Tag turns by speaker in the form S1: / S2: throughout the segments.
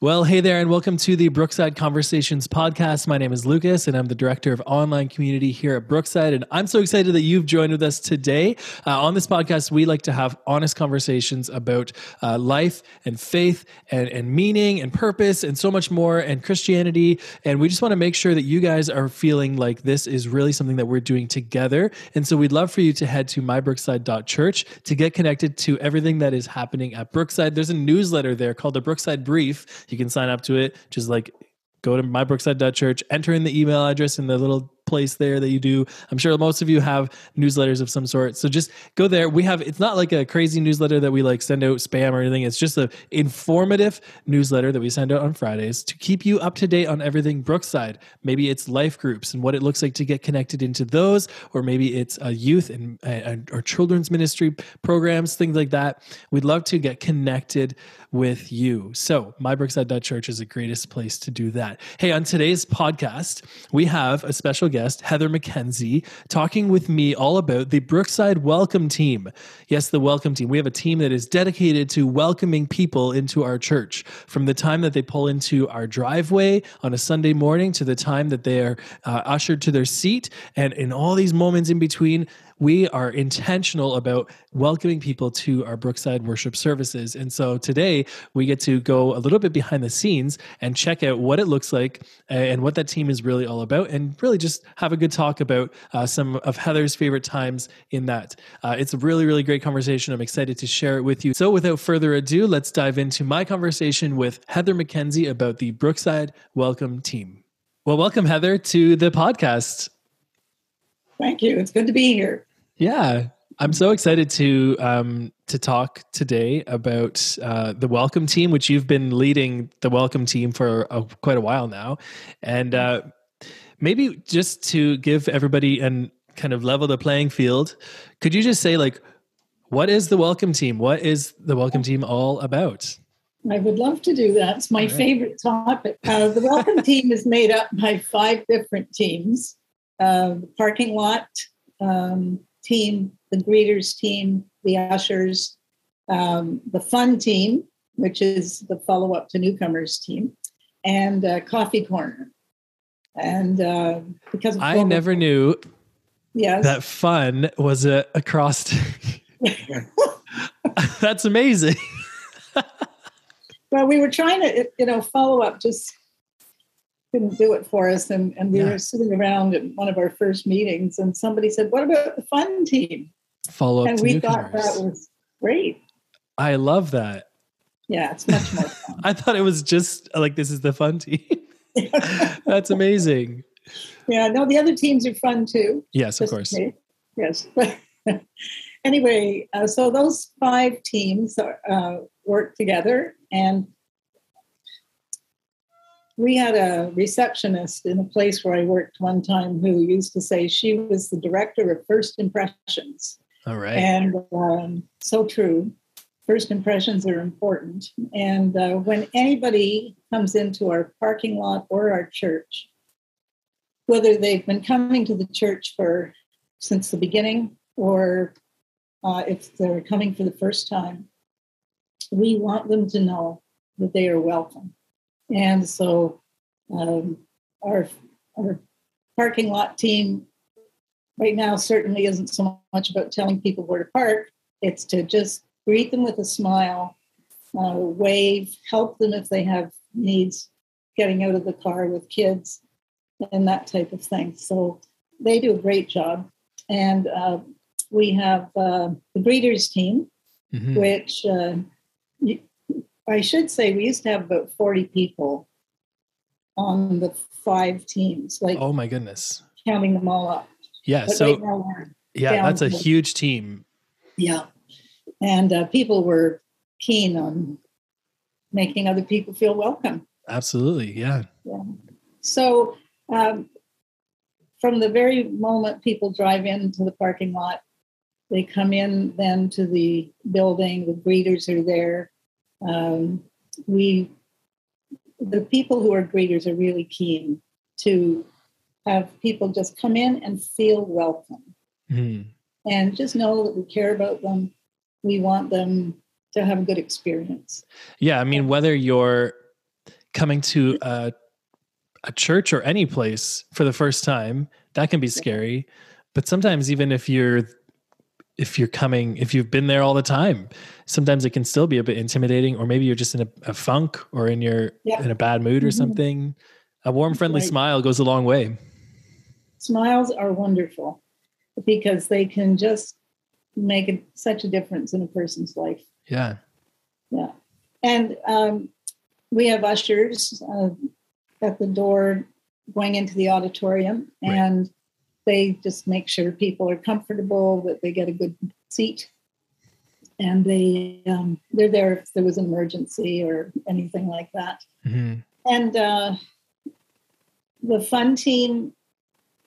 S1: Well, hey there, and welcome to the Brookside Conversations podcast. My name is Lucas, and I'm the director of online community here at Brookside. And I'm so excited that you've joined with us today. Uh, on this podcast, we like to have honest conversations about uh, life and faith and, and meaning and purpose and so much more and Christianity. And we just want to make sure that you guys are feeling like this is really something that we're doing together. And so we'd love for you to head to mybrookside.church to get connected to everything that is happening at Brookside. There's a newsletter there called the Brookside Brief you can sign up to it. Just like go to mybrookside.church, enter in the email address in the little place there that you do. I'm sure most of you have newsletters of some sort. So just go there. We have it's not like a crazy newsletter that we like send out spam or anything. It's just a informative newsletter that we send out on Fridays to keep you up to date on everything Brookside. Maybe it's life groups and what it looks like to get connected into those, or maybe it's a youth and, and or children's ministry programs, things like that. We'd love to get connected with you. So mybrookside.church is the greatest place to do that. Hey, on today's podcast, we have a special guest guest, Heather McKenzie, talking with me all about the Brookside Welcome Team. Yes, the Welcome Team. We have a team that is dedicated to welcoming people into our church from the time that they pull into our driveway on a Sunday morning to the time that they are uh, ushered to their seat. And in all these moments in between, we are intentional about welcoming people to our Brookside worship services. And so today we get to go a little bit behind the scenes and check out what it looks like and what that team is really all about, and really just have a good talk about uh, some of Heather's favorite times in that. Uh, it's a really, really great conversation. I'm excited to share it with you. So without further ado, let's dive into my conversation with Heather McKenzie about the Brookside Welcome Team. Well, welcome, Heather, to the podcast.
S2: Thank you. It's good to be here.
S1: Yeah, I'm so excited to um, to talk today about uh, the Welcome Team, which you've been leading the Welcome Team for a, quite a while now, and uh, maybe just to give everybody and kind of level the playing field, could you just say like, what is the Welcome Team? What is the Welcome Team all about?
S2: I would love to do that. It's my right. favorite topic. Uh, the Welcome Team is made up by five different teams: uh, the parking lot. Um, team, the greeters team, the ushers, um, the fun team, which is the follow up to newcomers team, and uh, coffee corner. And uh, because
S1: I never knew
S2: yes.
S1: that fun was a across. That's amazing.
S2: well, we were trying to, you know, follow up just couldn't do it for us. And, and we yeah. were sitting around at one of our first meetings, and somebody said, What about the fun team?
S1: Follow up.
S2: And we thought that was great.
S1: I love that.
S2: Yeah, it's much more fun.
S1: I thought it was just like this is the fun team. That's amazing.
S2: Yeah, no, the other teams are fun too.
S1: Yes, of course.
S2: Yes. anyway, uh, so those five teams uh, work together, and we had a receptionist in a place where I worked one time who used to say she was the director of first impressions.
S1: All right.
S2: And um, so true. First impressions are important. And uh, when anybody comes into our parking lot or our church, whether they've been coming to the church for since the beginning or uh, if they're coming for the first time, we want them to know that they are welcome and so um, our, our parking lot team right now certainly isn't so much about telling people where to park, it's to just greet them with a smile, uh, wave, help them if they have needs getting out of the car with kids and that type of thing. So they do a great job. And uh, we have uh, the greeters team, mm-hmm. which uh, I should say we used to have about 40 people on the five teams. Like
S1: oh my goodness.
S2: Counting them all up.
S1: Yeah. But so right yeah, that's a huge team.
S2: Yeah. And uh, people were keen on making other people feel welcome.
S1: Absolutely. Yeah.
S2: Yeah. So um, from the very moment people drive into the parking lot, they come in then to the building, the greeters are there um, we the people who are greeters are really keen to have people just come in and feel welcome mm. and just know that we care about them we want them to have a good experience
S1: yeah i mean whether you're coming to a, a church or any place for the first time, that can be scary. But sometimes even if you're if you're coming if you've been there all the time sometimes it can still be a bit intimidating or maybe you're just in a, a funk or in your yeah. in a bad mood or mm-hmm. something a warm friendly right. smile goes a long way
S2: smiles are wonderful because they can just make a, such a difference in a person's life
S1: yeah
S2: yeah and um, we have ushers uh, at the door going into the auditorium and right they just make sure people are comfortable, that they get a good seat, and they um, they're there if there was an emergency or anything like that. Mm-hmm. And uh, the fun team,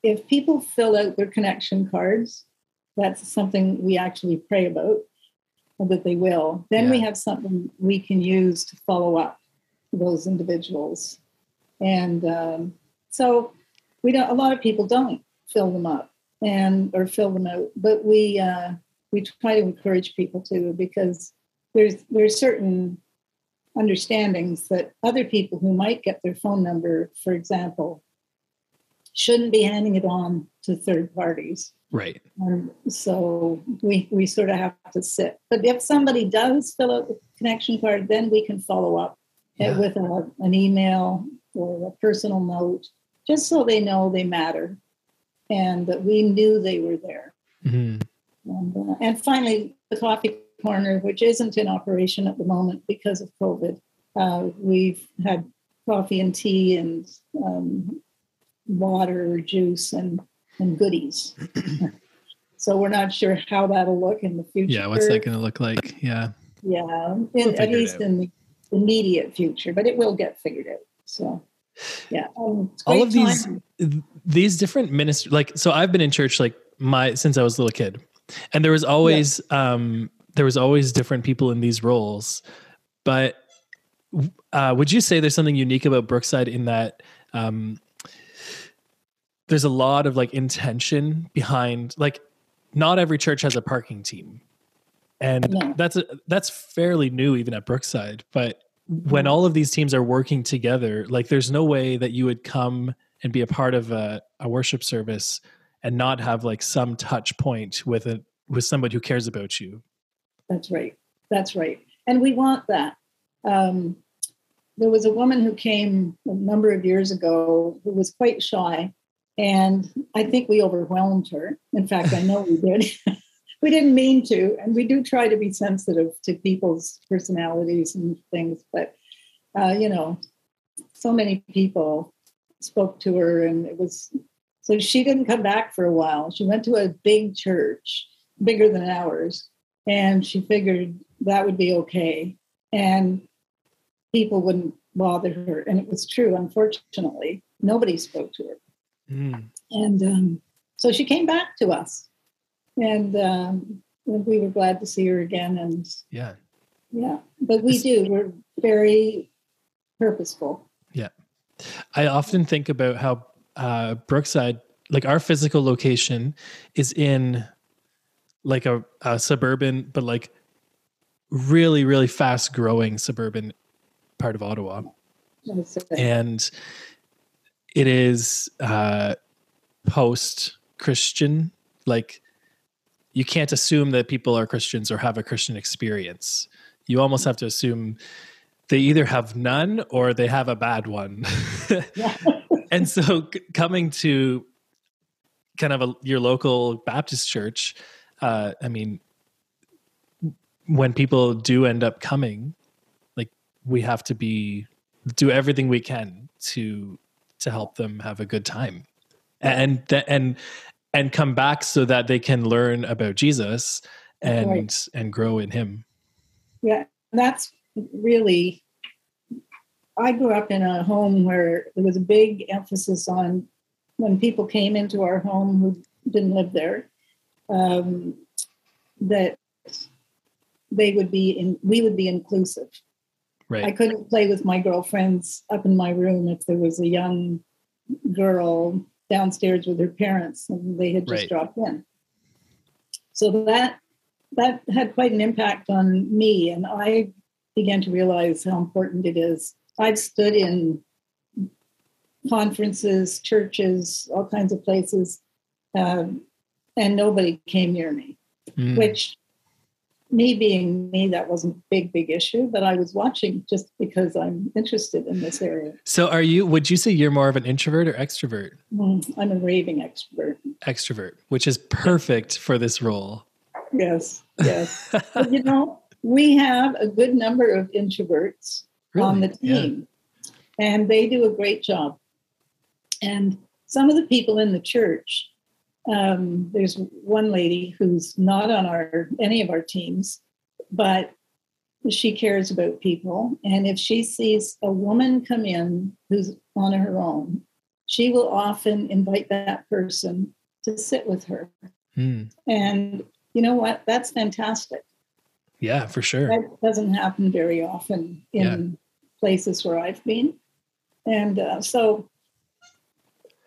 S2: if people fill out their connection cards, that's something we actually pray about that they will. Then yeah. we have something we can use to follow up those individuals, and um, so we don't. A lot of people don't fill them up and or fill them out. But we uh, we try to encourage people to because there's there's certain understandings that other people who might get their phone number, for example, shouldn't be handing it on to third parties.
S1: Right.
S2: Um, so we we sort of have to sit. But if somebody does fill out the connection card, then we can follow up yeah. with a, an email or a personal note, just so they know they matter and that we knew they were there. Mm-hmm. And, uh, and, finally, the coffee corner, which isn't in operation at the moment because of COVID. Uh, we've had coffee and tea and um, water, juice, and and goodies. so we're not sure how that'll look in the future.
S1: Yeah, what's that going to look like? Yeah.
S2: Yeah, in, we'll at least in the immediate future, but it will get figured out. So yeah. Um,
S1: all of these these different ministers like so i've been in church like my since i was a little kid. And there was always yeah. um there was always different people in these roles. But uh, would you say there's something unique about brookside in that um there's a lot of like intention behind like not every church has a parking team. And yeah. that's a, that's fairly new even at brookside but when all of these teams are working together, like there's no way that you would come and be a part of a, a worship service and not have like some touch point with a with somebody who cares about you.
S2: That's right. That's right. And we want that. Um, there was a woman who came a number of years ago who was quite shy, and I think we overwhelmed her. In fact, I know we did. we didn't mean to, and we do try to be sensitive to people's personalities and things, but uh, you know, so many people spoke to her, and it was so she didn't come back for a while. She went to a big church, bigger than ours, and she figured that would be okay, and people wouldn't bother her. And it was true, unfortunately. Nobody spoke to her. Mm. And um, so she came back to us and um, we were glad to see her again. And
S1: yeah,
S2: yeah, but we do. We're very purposeful.
S1: Yeah, I often think about how uh, Brookside, like our physical location, is in like a, a suburban, but like really, really fast growing suburban part of Ottawa, and it is uh, post Christian, like you can't assume that people are Christians or have a Christian experience. You almost have to assume they either have none or they have a bad one. and so c- coming to kind of a, your local Baptist church, uh, I mean, when people do end up coming, like we have to be do everything we can to to help them have a good time and th- and and come back so that they can learn about Jesus and right. and grow in him.
S2: Yeah, that's really I grew up in a home where there was a big emphasis on when people came into our home who didn't live there, um, that they would be in, we would be inclusive.
S1: Right.
S2: I couldn't play with my girlfriends up in my room if there was a young girl downstairs with her parents and they had just right. dropped in. So that that had quite an impact on me and I began to realize how important it is. I've stood in conferences, churches, all kinds of places, um, and nobody came near me. Mm. Which, me being me, that wasn't a big, big issue. But I was watching just because I'm interested in this area.
S1: So, are you? Would you say you're more of an introvert or extrovert?
S2: Mm, I'm a raving extrovert.
S1: Extrovert, which is perfect for this role.
S2: Yes, yes. but, you know, we have a good number of introverts really? on the team, yeah. and they do a great job. And some of the people in the church, um, there's one lady who's not on our any of our teams, but she cares about people. And if she sees a woman come in who's on her own, she will often invite that person to sit with her. Hmm. And you know what? That's fantastic.
S1: Yeah, for sure.
S2: That doesn't happen very often in yeah. places where I've been. And uh, so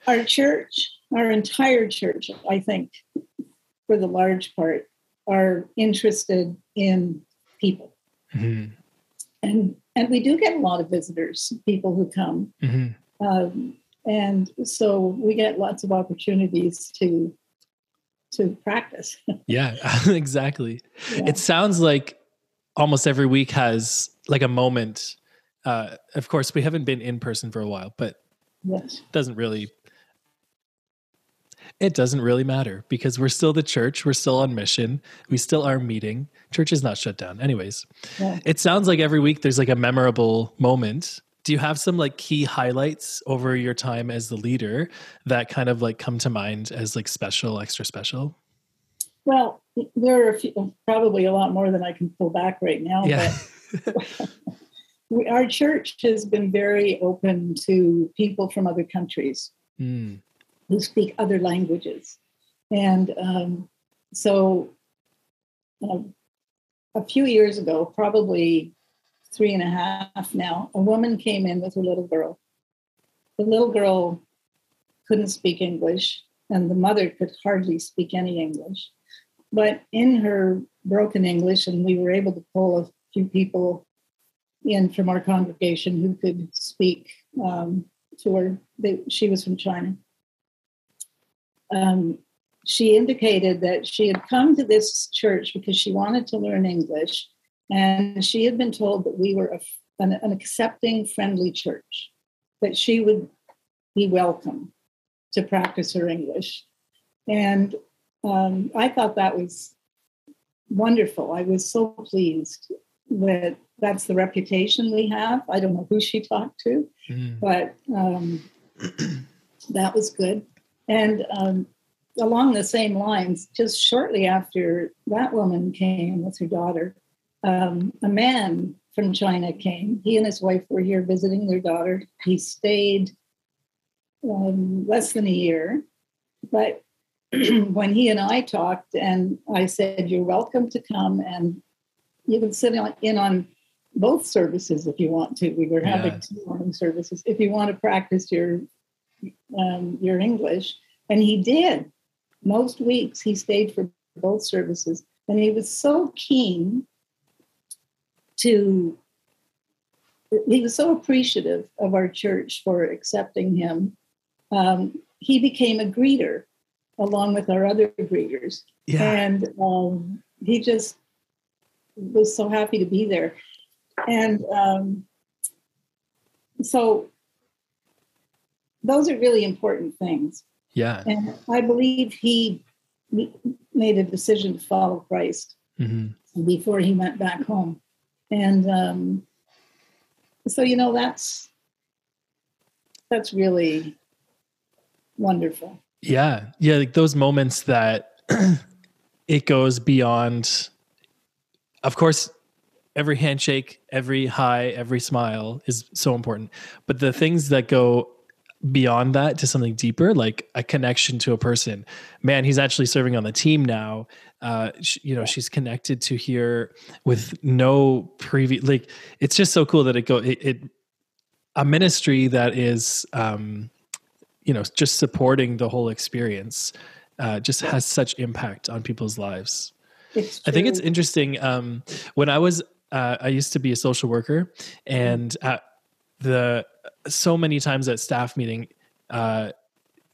S2: our church, our entire church, I think, for the large part, are interested in people. Mm-hmm. And and we do get a lot of visitors, people who come. Mm-hmm. Um, and so we get lots of opportunities to to practice.
S1: yeah, exactly. Yeah. It sounds like almost every week has like a moment. Uh, of course, we haven't been in person for a while, but
S2: yes.
S1: doesn't really it doesn't really matter because we're still the church. We're still on mission. We still are meeting. Church is not shut down. Anyways, yeah. it sounds like every week there's like a memorable moment. Do you have some like key highlights over your time as the leader that kind of like come to mind as like special, extra special?
S2: Well, there are a few, probably a lot more than I can pull back right now.
S1: Yeah.
S2: But our church has been very open to people from other countries. Mm who speak other languages. And um, so a few years ago, probably three and a half now, a woman came in with a little girl. The little girl couldn't speak English, and the mother could hardly speak any English. But in her broken English, and we were able to pull a few people in from our congregation who could speak um, to her. They, she was from China um, she indicated that she had come to this church because she wanted to learn English, and she had been told that we were a, an, an accepting, friendly church, that she would be welcome to practice her English. And um, I thought that was wonderful. I was so pleased that that's the reputation we have. I don't know who she talked to, mm. but um, that was good. And um, along the same lines, just shortly after that woman came with her daughter, um, a man from China came. He and his wife were here visiting their daughter. He stayed um, less than a year. But when he and I talked, and I said, You're welcome to come and you can sit in on both services if you want to. We were having yeah. two morning services. If you want to practice your um, your English. And he did. Most weeks he stayed for both services. And he was so keen to, he was so appreciative of our church for accepting him. Um, he became a greeter along with our other greeters. Yeah. And um, he just was so happy to be there. And um, so those are really important things.
S1: Yeah.
S2: And I believe he made a decision to follow Christ mm-hmm. before he went back home. And um, so, you know, that's that's really wonderful.
S1: Yeah. Yeah. Like those moments that it goes beyond, of course, every handshake, every hi, every smile is so important. But the things that go beyond that to something deeper, like a connection to a person. Man, he's actually serving on the team now. Uh, she, you know, she's connected to here with no previous. Like, it's just so cool that it go it, it a ministry that is, um, you know, just supporting the whole experience. Uh, just has such impact on people's lives. I think it's interesting. Um, when I was, uh, I used to be a social worker, and at the so many times at staff meeting, uh,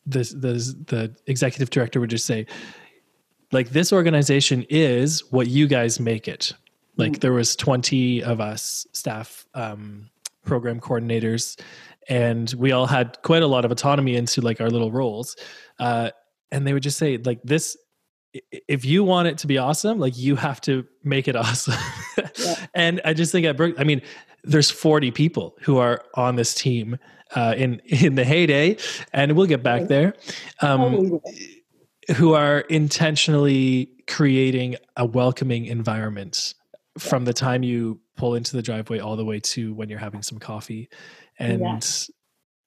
S1: the the the executive director would just say, like this organization is what you guys make it. Like mm. there was twenty of us staff um, program coordinators, and we all had quite a lot of autonomy into like our little roles. Uh, and they would just say like this if you want it to be awesome, like you have to make it awesome. yeah. And I just think at Brook, I mean, there's 40 people who are on this team uh, in in the heyday, and we'll get back there, um, who are intentionally creating a welcoming environment from the time you pull into the driveway all the way to when you're having some coffee, and yeah.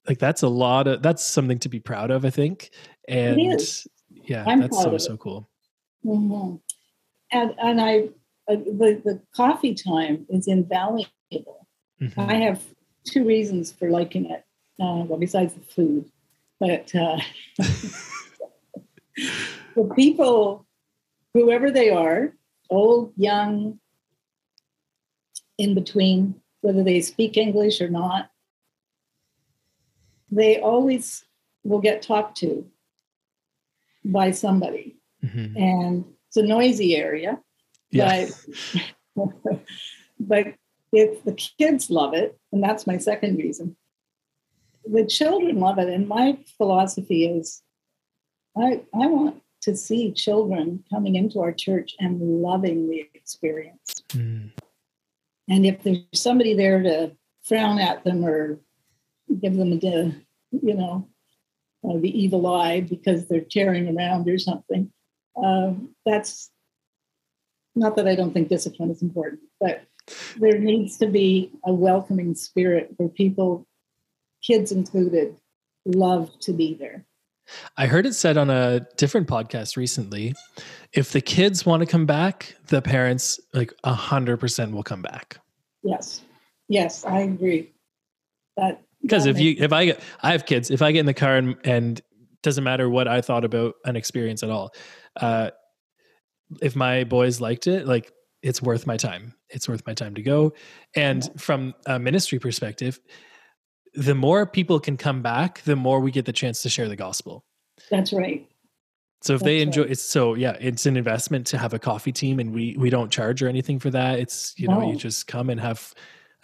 S1: like that's a lot of that's something to be proud of, I think, and yeah, I'm that's so so cool.
S2: Mm-hmm. And and I uh, the the coffee time is invaluable. Mm-hmm. I have two reasons for liking it. Uh, well, besides the food, but uh, the people, whoever they are, old, young, in between, whether they speak English or not, they always will get talked to by somebody. Mm-hmm. And it's a noisy area. Yeah. But, but if the kids love it, and that's my second reason, the children love it. And my philosophy is I, I want to see children coming into our church and loving the experience. Mm. And if there's somebody there to frown at them or give them a, you know, uh, the evil eye because they're tearing around or something, uh, that's not that I don't think discipline is important, but there needs to be a welcoming spirit where people, kids included, love to be there.
S1: I heard it said on a different podcast recently if the kids want to come back, the parents, like 100% will come back.
S2: Yes. Yes, I agree. That
S1: because if you if I get I have kids, if I get in the car and and doesn't matter what I thought about an experience at all, uh, if my boys liked it, like it's worth my time. It's worth my time to go. And from a ministry perspective, the more people can come back, the more we get the chance to share the gospel.
S2: That's right.
S1: So if That's they enjoy right. it's so yeah, it's an investment to have a coffee team and we we don't charge or anything for that. It's you know, you just come and have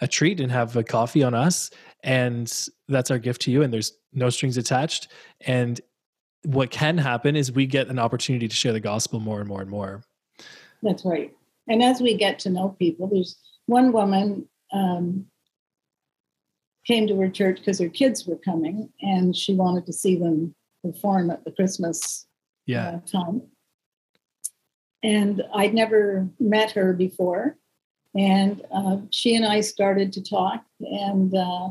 S1: a treat and have a coffee on us and that's our gift to you and there's no strings attached and what can happen is we get an opportunity to share the gospel more and more and more.
S2: That's right. And as we get to know people, there's one woman um, came to her church because her kids were coming, and she wanted to see them perform at the Christmas yeah. uh, time. And I'd never met her before, and uh, she and I started to talk, and uh,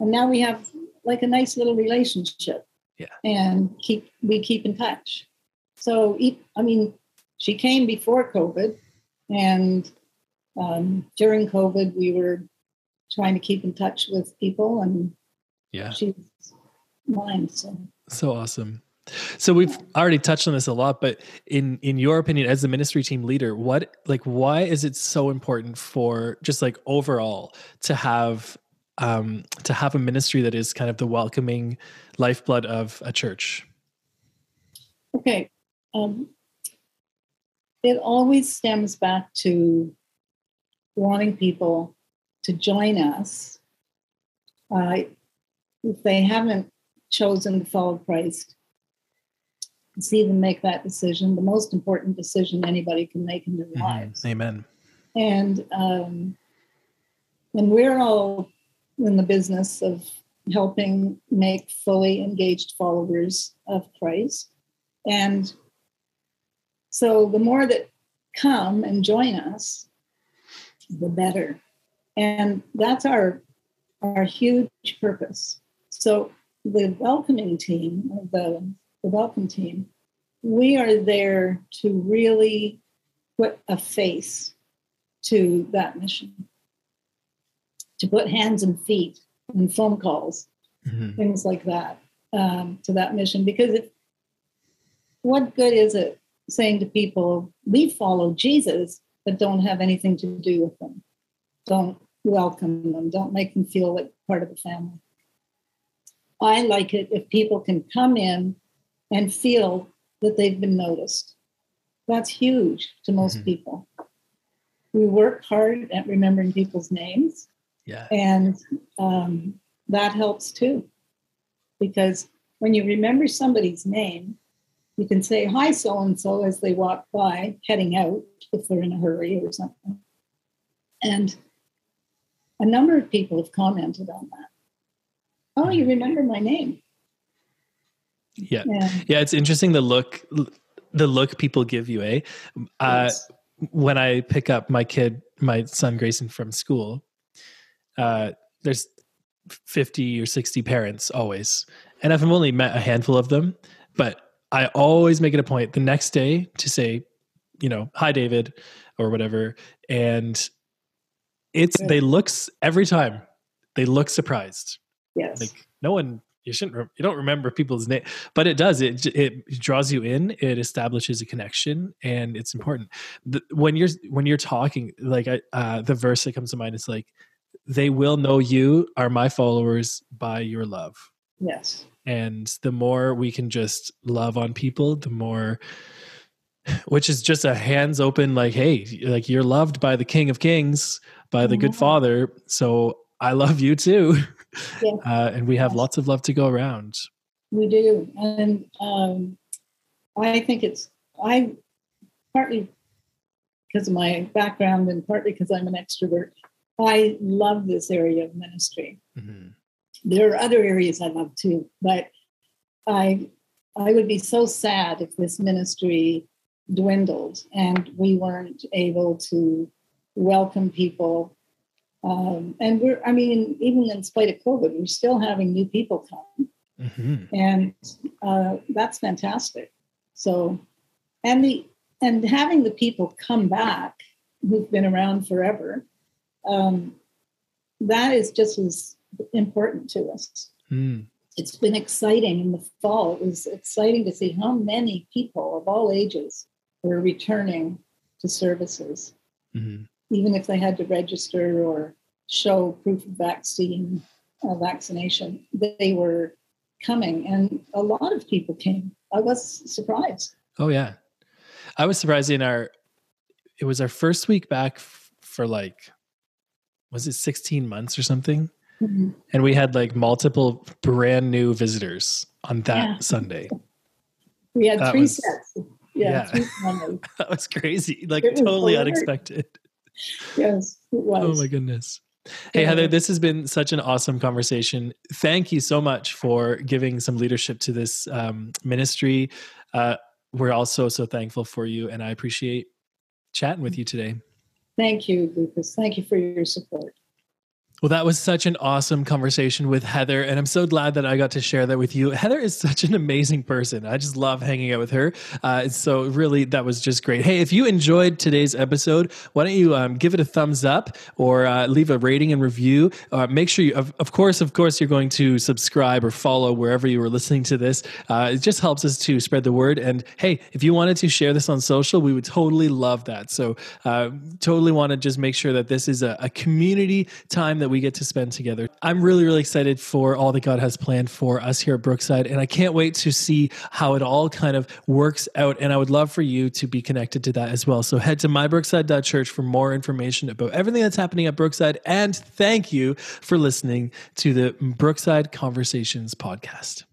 S2: and now we have like a nice little relationship
S1: yeah.
S2: And keep we keep in touch. So i mean she came before covid and um, during covid we were trying to keep in touch with people and
S1: yeah.
S2: she's mine so.
S1: So awesome. So we've already touched on this a lot but in in your opinion as the ministry team leader what like why is it so important for just like overall to have um, to have a ministry that is kind of the welcoming lifeblood of a church?
S2: Okay. Um, it always stems back to wanting people to join us. Uh, if they haven't chosen to follow Christ, see them make that decision, the most important decision anybody can make in their mm-hmm. lives.
S1: Amen.
S2: And um, and we're all in the business of helping make fully engaged followers of Christ. And so the more that come and join us, the better. And that's our our huge purpose. So the welcoming team, the, the welcome team, we are there to really put a face to that mission to put hands and feet and phone calls, mm-hmm. things like that um, to that mission. Because if, what good is it saying to people, we follow Jesus, but don't have anything to do with them? Don't welcome them. Don't make them feel like part of the family. I like it if people can come in and feel that they've been noticed. That's huge to most mm-hmm. people. We work hard at remembering people's names.
S1: Yeah.
S2: And um, that helps too. Because when you remember somebody's name, you can say, Hi, so and so, as they walk by, heading out if they're in a hurry or something. And a number of people have commented on that. Oh, you remember my name.
S1: Yeah. Yeah, yeah it's interesting the look the look people give you, eh? Uh, when I pick up my kid, my son Grayson from school, uh, there's 50 or 60 parents always. And I've only met a handful of them, but I always make it a point the next day to say, you know, hi David or whatever. And it's yeah. they looks every time they look surprised.
S2: Yes.
S1: Like no one you shouldn't you don't remember people's name but it does it it draws you in it establishes a connection and it's important the, when you're when you're talking like I, uh, the verse that comes to mind is like they will know you are my followers by your love
S2: yes
S1: and the more we can just love on people the more which is just a hands open like hey like you're loved by the king of kings by the mm-hmm. good father so i love you too yeah. uh, and we have yes. lots of love to go around
S2: we do and um, i think it's i partly because of my background and partly because i'm an extrovert i love this area of ministry mm-hmm. there are other areas i love too but i i would be so sad if this ministry dwindled and we weren't able to welcome people um, and we're, I mean, even in spite of COVID, we're still having new people come. Mm-hmm. And uh, that's fantastic. So, and the, and having the people come back who've been around forever, um, that is just as important to us. Mm. It's been exciting in the fall. It was exciting to see how many people of all ages were returning to services. Mm-hmm even if they had to register or show proof of vaccine uh, vaccination, they were coming, and a lot of people came. I was surprised.
S1: Oh yeah, I was surprised in our. It was our first week back f- for like, was it sixteen months or something? Mm-hmm. And we had like multiple brand new visitors on that yeah. Sunday.
S2: We had that three was, sets.
S1: Yeah, yeah. that was crazy. Like totally unexpected
S2: yes, it was.
S1: Oh my goodness. Hey. Heather, this has been such an awesome conversation. Thank you so much for giving some leadership to this um, ministry. Uh, we're also so thankful for you, and I appreciate chatting with you today.
S2: Thank you, Lucas. Thank you for your support.
S1: Well, that was such an awesome conversation with Heather, and I'm so glad that I got to share that with you. Heather is such an amazing person. I just love hanging out with her. Uh, so, really, that was just great. Hey, if you enjoyed today's episode, why don't you um, give it a thumbs up or uh, leave a rating and review? Uh, make sure you, of, of, course, of course, you're going to subscribe or follow wherever you were listening to this. Uh, it just helps us to spread the word. And hey, if you wanted to share this on social, we would totally love that. So, uh, totally want to just make sure that this is a, a community time that that we get to spend together. I'm really, really excited for all that God has planned for us here at Brookside, and I can't wait to see how it all kind of works out. And I would love for you to be connected to that as well. So head to mybrookside.church for more information about everything that's happening at Brookside. And thank you for listening to the Brookside Conversations podcast.